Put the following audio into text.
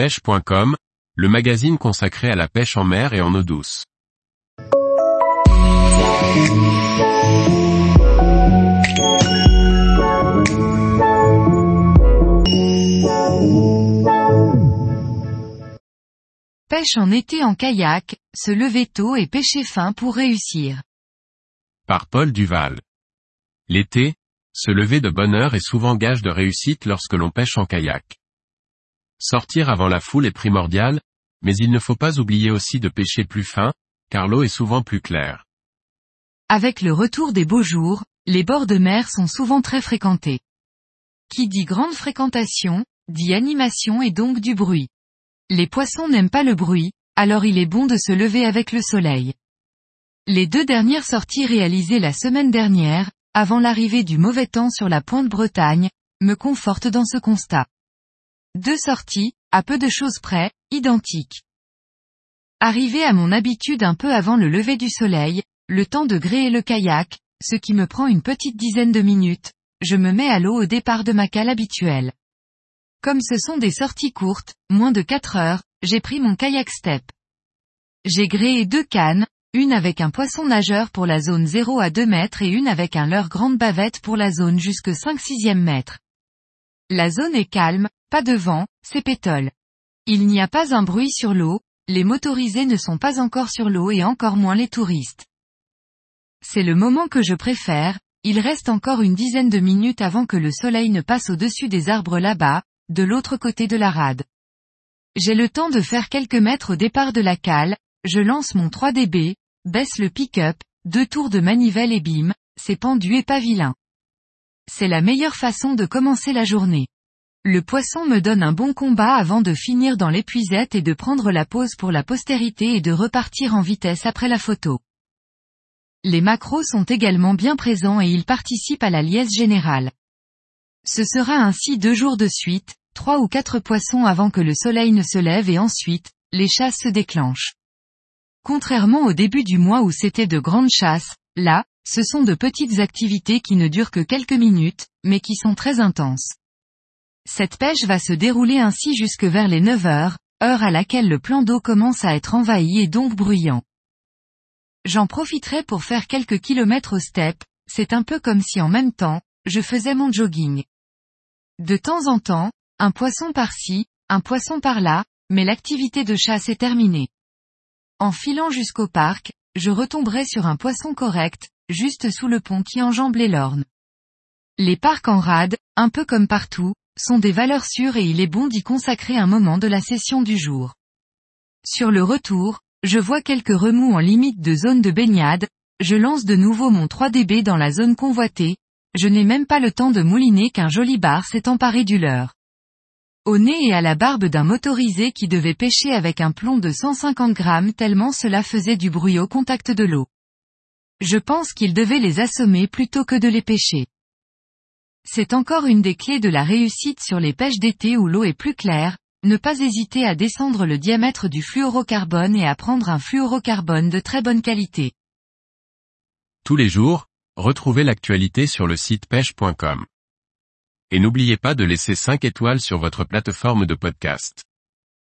pêche.com, le magazine consacré à la pêche en mer et en eau douce. Pêche en été en kayak, se lever tôt et pêcher fin pour réussir. Par Paul Duval. L'été, se lever de bonne heure est souvent gage de réussite lorsque l'on pêche en kayak. Sortir avant la foule est primordial, mais il ne faut pas oublier aussi de pêcher plus fin, car l'eau est souvent plus claire. Avec le retour des beaux jours, les bords de mer sont souvent très fréquentés. Qui dit grande fréquentation, dit animation et donc du bruit. Les poissons n'aiment pas le bruit, alors il est bon de se lever avec le soleil. Les deux dernières sorties réalisées la semaine dernière, avant l'arrivée du mauvais temps sur la pointe Bretagne, me confortent dans ce constat. Deux sorties, à peu de choses près, identiques. Arrivé à mon habitude un peu avant le lever du soleil, le temps de gréer le kayak, ce qui me prend une petite dizaine de minutes, je me mets à l'eau au départ de ma cale habituelle. Comme ce sont des sorties courtes, moins de 4 heures, j'ai pris mon kayak step. J'ai gréé deux cannes, une avec un poisson nageur pour la zone 0 à 2 mètres et une avec un leurre grande bavette pour la zone jusque 5 6 mètres. La zone est calme, pas de vent, c'est pétole. Il n'y a pas un bruit sur l'eau, les motorisés ne sont pas encore sur l'eau et encore moins les touristes. C'est le moment que je préfère, il reste encore une dizaine de minutes avant que le soleil ne passe au-dessus des arbres là-bas, de l'autre côté de la rade. J'ai le temps de faire quelques mètres au départ de la cale, je lance mon 3DB, baisse le pick-up, deux tours de manivelle et bim, c'est pendu et pas. C'est la meilleure façon de commencer la journée. Le poisson me donne un bon combat avant de finir dans l'épuisette et de prendre la pause pour la postérité et de repartir en vitesse après la photo. Les macros sont également bien présents et ils participent à la liesse générale. Ce sera ainsi deux jours de suite, trois ou quatre poissons avant que le soleil ne se lève et ensuite, les chasses se déclenchent. Contrairement au début du mois où c'était de grandes chasses, là, ce sont de petites activités qui ne durent que quelques minutes, mais qui sont très intenses. Cette pêche va se dérouler ainsi jusque vers les 9 heures, heure à laquelle le plan d'eau commence à être envahi et donc bruyant. J'en profiterai pour faire quelques kilomètres au step, c'est un peu comme si en même temps, je faisais mon jogging. De temps en temps, un poisson par-ci, un poisson par-là, mais l'activité de chasse est terminée. En filant jusqu'au parc, je retomberai sur un poisson correct, juste sous le pont qui enjambe les lornes. Les parcs en rade, un peu comme partout, sont des valeurs sûres et il est bon d'y consacrer un moment de la session du jour. Sur le retour, je vois quelques remous en limite de zone de baignade, je lance de nouveau mon 3DB dans la zone convoitée, je n'ai même pas le temps de mouliner qu'un joli bar s'est emparé du leurre au nez et à la barbe d'un motorisé qui devait pêcher avec un plomb de 150 grammes tellement cela faisait du bruit au contact de l'eau. Je pense qu'il devait les assommer plutôt que de les pêcher. C'est encore une des clés de la réussite sur les pêches d'été où l'eau est plus claire, ne pas hésiter à descendre le diamètre du fluorocarbone et à prendre un fluorocarbone de très bonne qualité. Tous les jours, retrouvez l'actualité sur le site pêche.com et n'oubliez pas de laisser 5 étoiles sur votre plateforme de podcast.